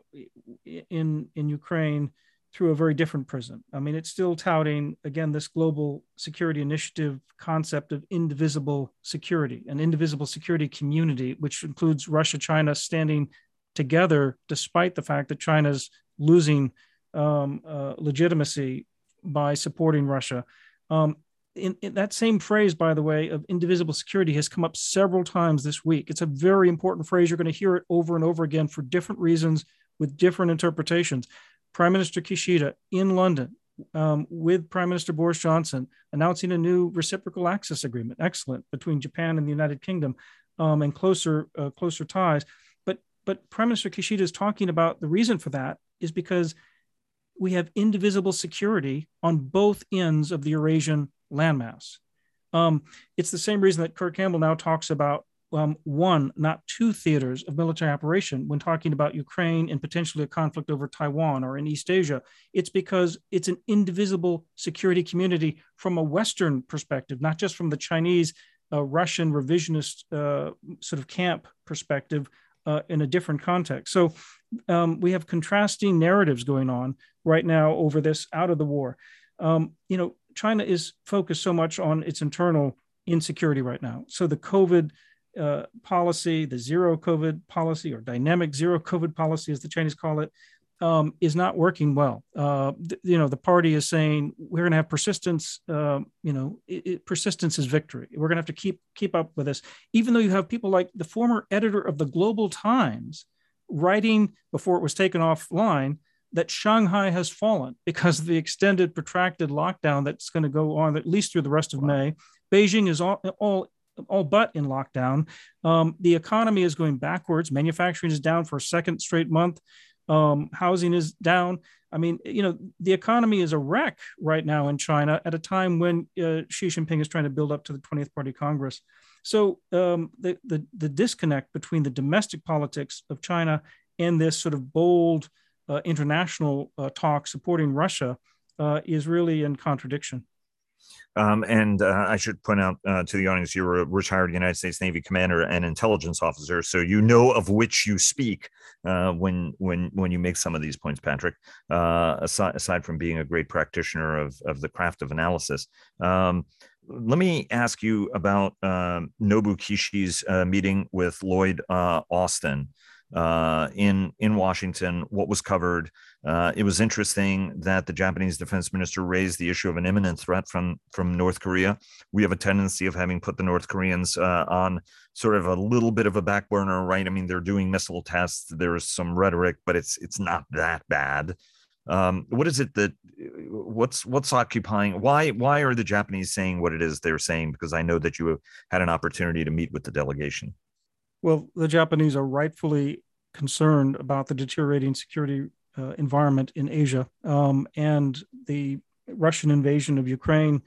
in in Ukraine through a very different prism. I mean, it's still touting again this global security initiative concept of indivisible security, an indivisible security community, which includes Russia, China standing together despite the fact that China's losing um, uh, legitimacy by supporting Russia. Um, in, in, that same phrase, by the way, of indivisible security has come up several times this week. It's a very important phrase. You're going to hear it over and over again for different reasons with different interpretations. Prime Minister Kishida in London um, with Prime Minister Boris Johnson announcing a new reciprocal access agreement, excellent, between Japan and the United Kingdom, um, and closer uh, closer ties. But but Prime Minister Kishida is talking about the reason for that is because we have indivisible security on both ends of the Eurasian landmass. Um, it's the same reason that Kurt Campbell now talks about um, one, not two theaters of military operation when talking about Ukraine and potentially a conflict over Taiwan or in East Asia. It's because it's an indivisible security community from a Western perspective, not just from the Chinese, uh, Russian revisionist uh, sort of camp perspective uh, in a different context. So um, we have contrasting narratives going on right now over this out of the war. Um, you know, China is focused so much on its internal insecurity right now. So the COVID uh, policy, the zero COVID policy or dynamic zero COVID policy, as the Chinese call it, um, is not working well. Uh, th- you know, the party is saying we're going to have persistence. Uh, you know, it, it, persistence is victory. We're going to have to keep keep up with this, even though you have people like the former editor of the Global Times writing before it was taken offline that Shanghai has fallen because of the extended, protracted lockdown that's going to go on at least through the rest of wow. May. Beijing is all, all, all but in lockdown. Um, the economy is going backwards. Manufacturing is down for a second straight month. Um, housing is down. I mean, you know, the economy is a wreck right now in China at a time when uh, Xi Jinping is trying to build up to the 20th Party Congress. So um, the, the, the disconnect between the domestic politics of China and this sort of bold, international uh, talk supporting Russia uh, is really in contradiction. Um, and uh, I should point out uh, to the audience, you're a retired United States Navy commander and intelligence officer, so you know of which you speak uh, when when when you make some of these points, Patrick. Uh, aside, aside from being a great practitioner of of the craft of analysis. Um, let me ask you about um, Nobuo Kishi's uh, meeting with Lloyd uh, Austin uh, in in Washington. What was covered? Uh, it was interesting that the Japanese defense minister raised the issue of an imminent threat from from North Korea. We have a tendency of having put the North Koreans uh, on sort of a little bit of a back burner, right? I mean, they're doing missile tests. There's some rhetoric, but it's it's not that bad. Um, what is it that what's what's occupying? Why why are the Japanese saying what it is they're saying? Because I know that you had an opportunity to meet with the delegation. Well, the Japanese are rightfully concerned about the deteriorating security uh, environment in Asia, um, and the Russian invasion of Ukraine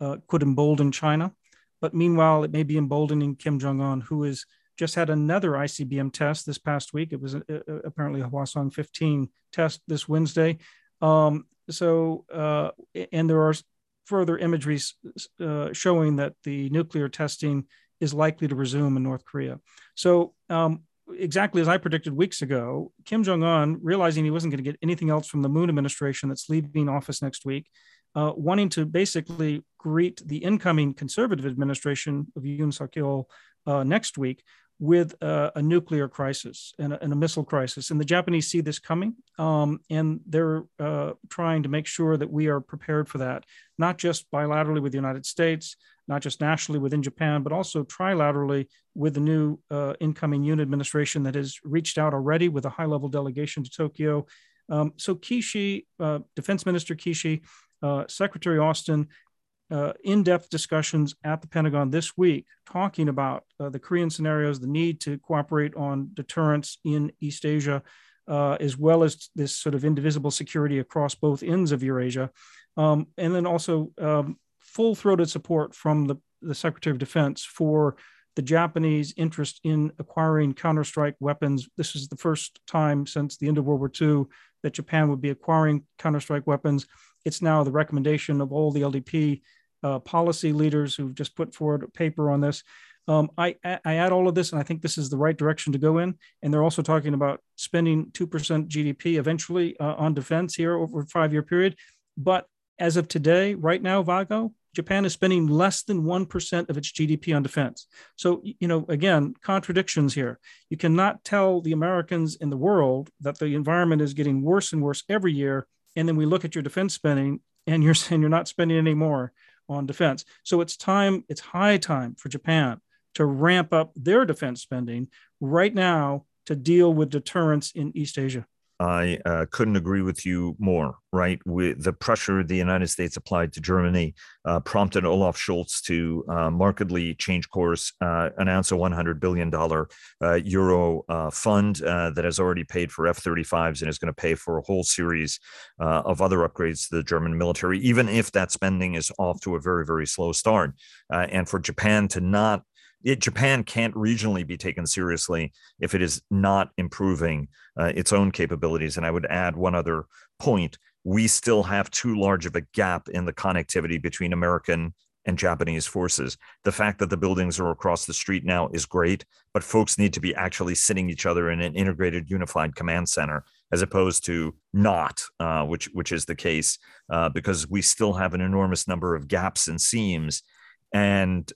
uh, could embolden China. But meanwhile, it may be emboldening Kim Jong Un, who has just had another ICBM test this past week. It was a, a, apparently a Hwasong 15 test this Wednesday. Um, so, uh, and there are further imagery uh, showing that the nuclear testing is likely to resume in North Korea. So, um, exactly as I predicted weeks ago, Kim Jong un, realizing he wasn't going to get anything else from the Moon administration that's leaving office next week, uh, wanting to basically greet the incoming conservative administration of Yoon Suk Yeol uh, next week with uh, a nuclear crisis and a, and a, missile crisis. And the Japanese see this coming, um, and they're uh, trying to make sure that we are prepared for that, not just bilaterally with the United States, not just nationally within Japan, but also trilaterally with the new uh, incoming Yoon administration that has reached out already with a high level delegation to Tokyo. Um, so Kishi, uh, Defense Minister Kishi, uh, Secretary Austin, uh, in-depth discussions at the Pentagon this week, talking about uh, the Korean scenarios, the need to cooperate on deterrence in East Asia, uh, as well as this sort of indivisible security across both ends of Eurasia, um, and then also um, full-throated support from the, the Secretary of Defense for the Japanese interest in acquiring counterstrike weapons. This is the first time since the end of World War II that Japan would be acquiring counterstrike weapons. It's now the recommendation of all the LDP uh, policy leaders who've just put forward a paper on this. Um, I, I add all of this, and I think this is the right direction to go in. And they're also talking about spending 2% GDP eventually uh, on defense here over a five year period. But as of today, right now, Vago, Japan is spending less than 1% of its GDP on defense. So, you know, again, contradictions here. You cannot tell the Americans in the world that the environment is getting worse and worse every year. And then we look at your defense spending and you're saying you're not spending any more on defense. So it's time, it's high time for Japan to ramp up their defense spending right now to deal with deterrence in East Asia. I uh, couldn't agree with you more. Right, with the pressure the United States applied to Germany uh, prompted Olaf Scholz to uh, markedly change course, uh, announce a 100 billion dollar uh, euro uh, fund that has already paid for F-35s and is going to pay for a whole series of other upgrades to the German military, even if that spending is off to a very very slow start, and for Japan to not it, Japan can't regionally be taken seriously if it is not improving uh, its own capabilities. And I would add one other point: we still have too large of a gap in the connectivity between American and Japanese forces. The fact that the buildings are across the street now is great, but folks need to be actually sitting each other in an integrated, unified command center, as opposed to not, uh, which which is the case, uh, because we still have an enormous number of gaps and seams. And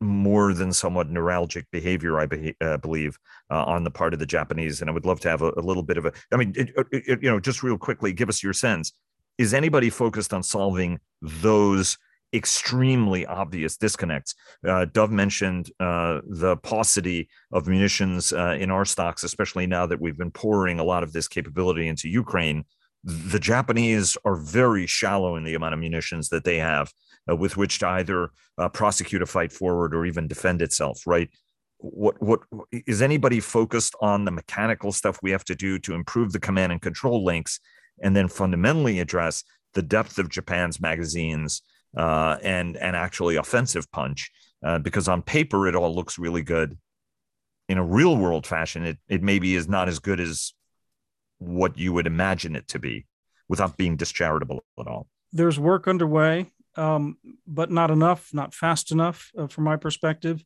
more than somewhat neuralgic behavior, I be, uh, believe, uh, on the part of the Japanese. And I would love to have a, a little bit of a, I mean, it, it, you know, just real quickly, give us your sense. Is anybody focused on solving those extremely obvious disconnects? Uh, Dov mentioned uh, the paucity of munitions uh, in our stocks, especially now that we've been pouring a lot of this capability into Ukraine. The Japanese are very shallow in the amount of munitions that they have uh, with which to either uh, prosecute a fight forward or even defend itself, right? What what is anybody focused on the mechanical stuff we have to do to improve the command and control links, and then fundamentally address the depth of Japan's magazines uh, and and actually offensive punch? Uh, because on paper it all looks really good. In a real world fashion, it it maybe is not as good as what you would imagine it to be, without being discharitable at all. There's work underway um, but not enough, not fast enough uh, from my perspective.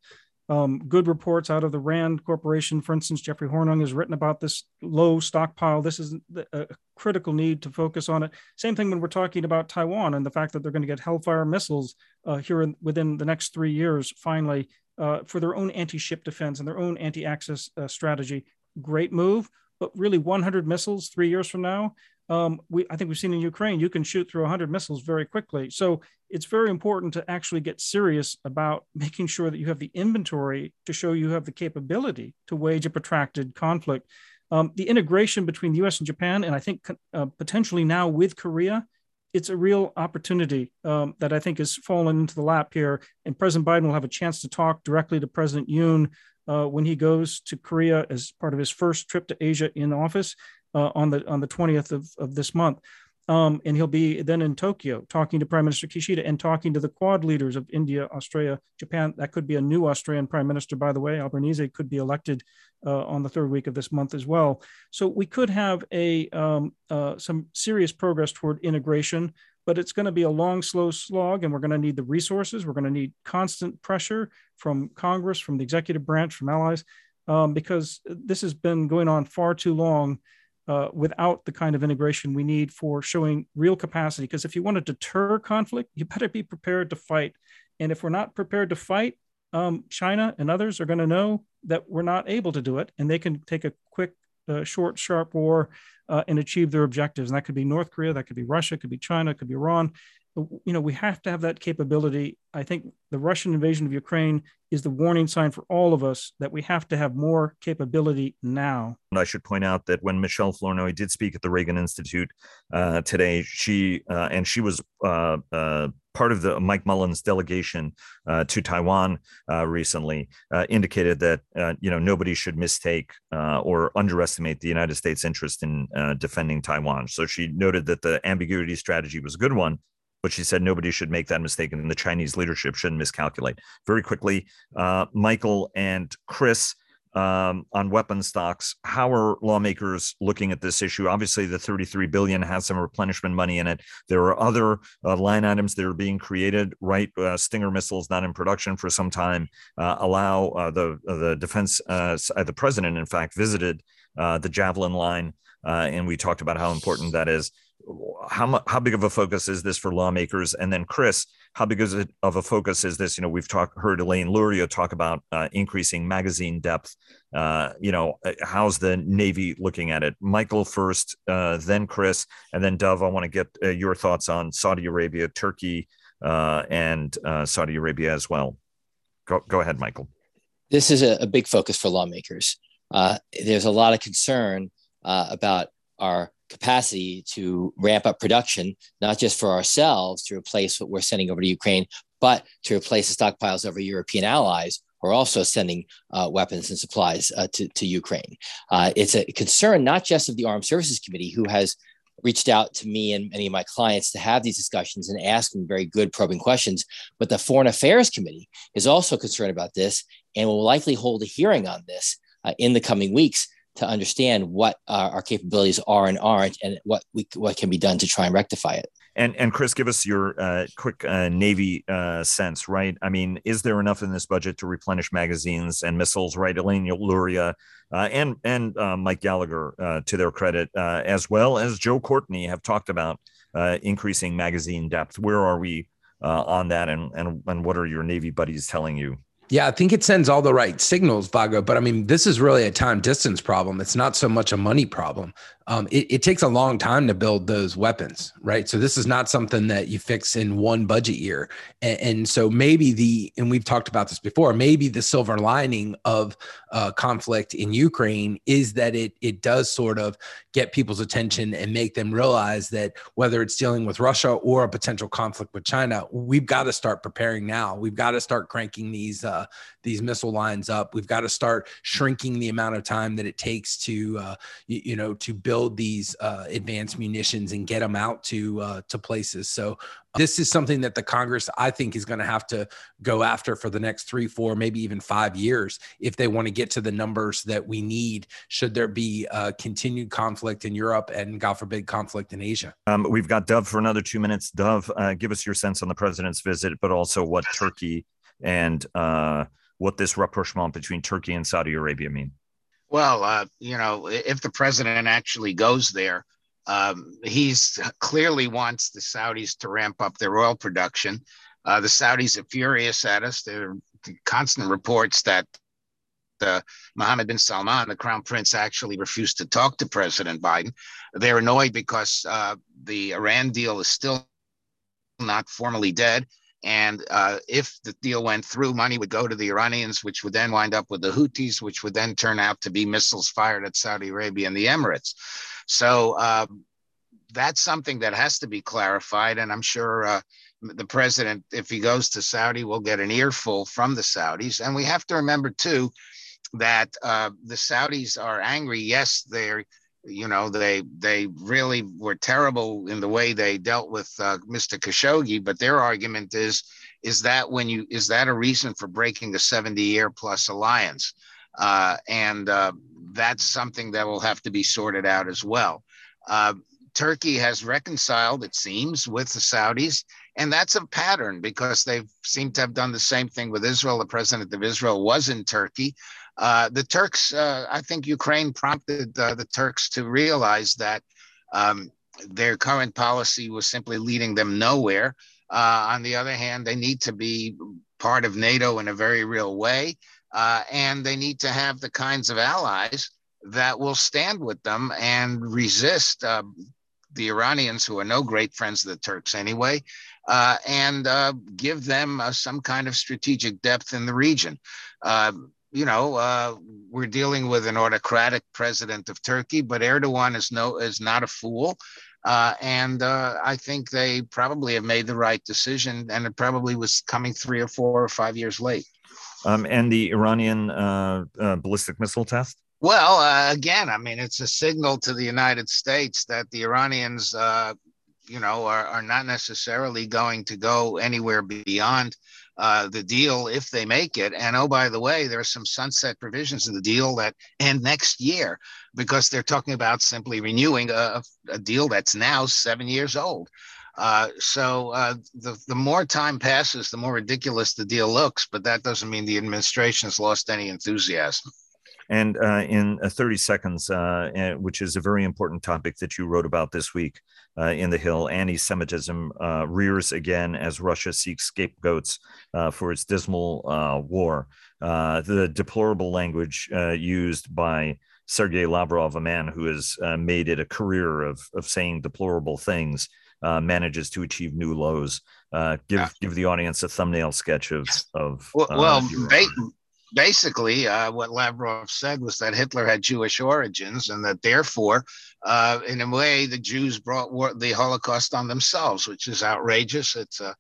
Um, good reports out of the Rand Corporation, for instance, Jeffrey Hornung has written about this low stockpile. This is a critical need to focus on it. Same thing when we're talking about Taiwan and the fact that they're going to get Hellfire missiles uh, here in, within the next three years, finally, uh, for their own anti ship defense and their own anti access uh, strategy. Great move, but really 100 missiles three years from now um, we I think we've seen in Ukraine, you can shoot through 100 missiles very quickly. So it's very important to actually get serious about making sure that you have the inventory to show you have the capability to wage a protracted conflict. Um, the integration between the U.S. and Japan, and I think uh, potentially now with Korea, it's a real opportunity um, that I think has fallen into the lap here. And President Biden will have a chance to talk directly to President Yoon uh, when he goes to Korea as part of his first trip to Asia in office uh, on the on the 20th of, of this month. Um, and he'll be then in Tokyo talking to Prime Minister Kishida and talking to the Quad leaders of India, Australia, Japan. That could be a new Australian Prime Minister, by the way. Albanese could be elected uh, on the third week of this month as well. So we could have a um, uh, some serious progress toward integration, but it's going to be a long, slow slog, and we're going to need the resources. We're going to need constant pressure from Congress, from the executive branch, from allies, um, because this has been going on far too long uh, without the kind of integration we need for showing real capacity. Because if you want to deter conflict, you better be prepared to fight. And if we're not prepared to fight, um, China and others are going to know that we're not able to do it, and they can take a quick, uh, short, sharp war uh, and achieve their objectives. And that could be North Korea, that could be Russia, it could be China, it could be Iran you know, we have to have that capability. I think the Russian invasion of Ukraine is the warning sign for all of us that we have to have more capability now. And I should point out that when Michelle Flournoy did speak at the Reagan Institute uh, today, she uh, and she was uh, uh part of the Mike Mullen's delegation uh, to Taiwan uh, recently, indicated that you know nobody should mistake or underestimate the United States' interest in defending Taiwan. So she noted that the ambiguity strategy was a good one but she said nobody should make that mistake and the Chinese leadership shouldn't miscalculate. Very quickly, uh, Michael and Chris. Um, on weapon stocks. How are lawmakers looking at this issue? Obviously, the 33 billion has some replenishment money in it. There are other uh, line items that are being created. Right, uh, Stinger missiles not in production for some time. Uh, allow uh, the the defense. Uh, the president, in fact, visited the Javelin line, and we talked about how important that is how how big of a focus is this for lawmakers? And then, Chris, how big is it of a focus is this? You know, we've talked heard Elaine Luria talk about uh, increasing magazine depth. Uh, you know, uh, how's the Navy looking at it? Michael first, uh, then Chris, and then Dov. I want to get uh, your thoughts on Saudi Arabia, Turkey, uh, and Saudi Arabia as well. Go go ahead, Michael. This is a, a big focus for lawmakers. there's a lot of concern about our capacity to ramp up production, not just for ourselves to replace what we're sending over to Ukraine, but to replace the stockpiles of our European allies who are also sending uh, weapons and supplies uh, to, to Ukraine. Uh, it's a concern not just of the Armed Services Committee, who has reached out to me and many of my clients to have these discussions and ask them very good probing questions. But the Foreign Affairs Committee is also concerned about this and will likely hold a hearing on this uh, in the coming weeks to understand what our, capabilities are and aren't, and what we what can be done to try and rectify it. And and Chris, give us your uh, quick uh, Navy uh, sense, right? I mean, is there enough in this budget to replenish magazines and missiles, right? Elaine Luria uh, and and uh, Mike Gallagher, to their credit, as well as Joe Courtney, have talked about increasing magazine depth. Where are we on that, and and and what are your Navy buddies telling you? Yeah, I think it sends all the right signals, Vago. But I mean, this is really a time distance problem. It's not so much a money problem um, it, it, takes a long time to build those weapons, right? So this is not something that you fix in one budget year. And, and so maybe the, and we've talked about this before, maybe the silver lining of uh, conflict in Ukraine is that it it does sort of get people's attention and make them realize that whether it's dealing with Russia or a potential conflict with China, we've got to start preparing now. We've got to start cranking these uh, these missile lines up. We've got to start shrinking the amount of time that it takes to uh, you, you, know to build these uh, advanced munitions and get them out to uh, to places. So this is something that the Congress, I think, is going to have to go after for the next three, four, maybe even five years if they want to get to the numbers that we need. Should there be uh, continued conflict in Europe and, God forbid, conflict in Asia? Um, we've got Dov for another two minutes. Dov, uh, give us your sense on the president's visit, but also what Turkey and uh, what this rapprochement between Turkey and Saudi Arabia mean. Well, uh, you know, if the president actually goes there, um, he's clearly wants the Saudis to ramp up their oil production. Uh, the Saudis are furious at us. There are constant reports that uh, Mohammed bin Salman, the crown prince, actually refused to talk to President Biden. They're annoyed because uh, the Iran deal is still not formally dead. And uh, if the deal went through, money would go to the Iranians, which would then wind up with the Houthis, which would then turn out to be missiles fired at Saudi Arabia and the Emirates. So um, that's something that has to be clarified. And I'm sure uh, the president, if he goes to Saudi, will get an earful from the Saudis. And we have to remember, too, that uh, the Saudis are angry. Yes, they're you know they they really were terrible in the way they dealt with uh, Mr. Khashoggi. But their argument is is that when you is that a reason for breaking the 70 year plus alliance? Uh, and uh, that's something that will have to be sorted out as well. Uh, Turkey has reconciled, it seems, with the Saudis. And that's a pattern because they seem to have done the same thing with Israel. The president of Israel was in Turkey. Uh, the Turks, uh, I think Ukraine prompted uh, the Turks to realize that um, their current policy was simply leading them nowhere. Uh, on the other hand, they need to be part of NATO in a very real way. Uh, and they need to have the kinds of allies that will stand with them and resist the Iranians, who are no great friends of the Turks anyway, uh, and uh, give them uh, some kind of strategic depth in the region. You know, uh, we're dealing with an autocratic president of Turkey, but Erdogan is no is not a fool. Uh, and uh, I think they probably have made the right decision, and it probably was coming three or four or five years late. Um, and the Iranian uh, uh, ballistic missile test? Well, uh, again, I mean, it's a signal to the United States that the Iranians, uh, you know, are, are, not necessarily going to go anywhere beyond uh, the deal if they make it. And oh, by the way, there are some sunset provisions in the deal that end next year because they're talking about simply renewing a, a deal that's now seven years old. Uh, so uh, the the more time passes, the more ridiculous the deal looks. But that doesn't mean the administration has lost any enthusiasm. And uh, in uh, 30 seconds, uh, which is a very important topic that you wrote about this week in the Hill, anti-Semitism rears again as Russia seeks scapegoats for its dismal war. the deplorable language used by Sergei Lavrov, a man who has made it a career of of saying deplorable things uh, manages to achieve new lows. Uh, give yeah. give the audience a thumbnail sketch of of. Well, uh, well ba- basically, uh, what Lavrov said was that Hitler had Jewish origins, and that therefore, uh, in a way, the Jews brought war- the Holocaust on themselves, which is outrageous. It's a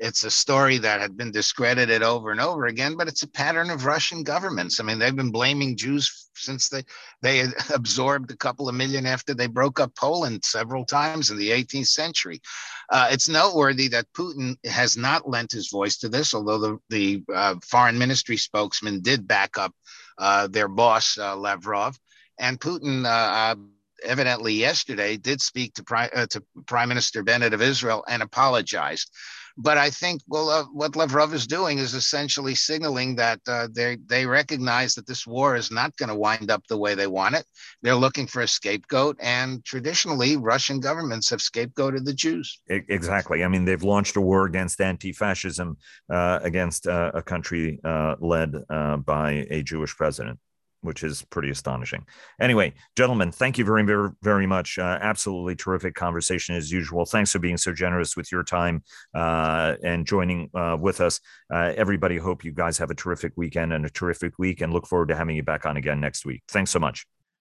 it's a story that had been discredited over and over again, but it's a pattern of Russian governments. I mean, they've been blaming Jews since they they absorbed a couple of million after they broke up Poland several times in the 18th century. Uh, it's noteworthy that Putin has not lent his voice to this, although the the uh, foreign ministry spokesman did back up uh, their boss uh, Lavrov, and Putin uh, uh, evidently yesterday did speak to, Pri- to Prime Minister Bennett of Israel and apologized. But I think well, uh, what Lavrov is doing is essentially signaling that uh, they they recognize that this war is not going to wind up the way they want it. They're looking for a scapegoat, and traditionally, Russian governments have scapegoated the Jews. Exactly. I mean, they've launched a war against anti-fascism uh, against uh, a country uh, led uh, by a Jewish president which is pretty astonishing. Anyway, gentlemen, thank you very, very, very much. Uh, absolutely terrific conversation as usual. Thanks for being so generous with your time uh, and joining uh, with us. Uh, everybody, hope you guys have a terrific weekend and a terrific week, and look forward to having you back on again next week. Thanks so much.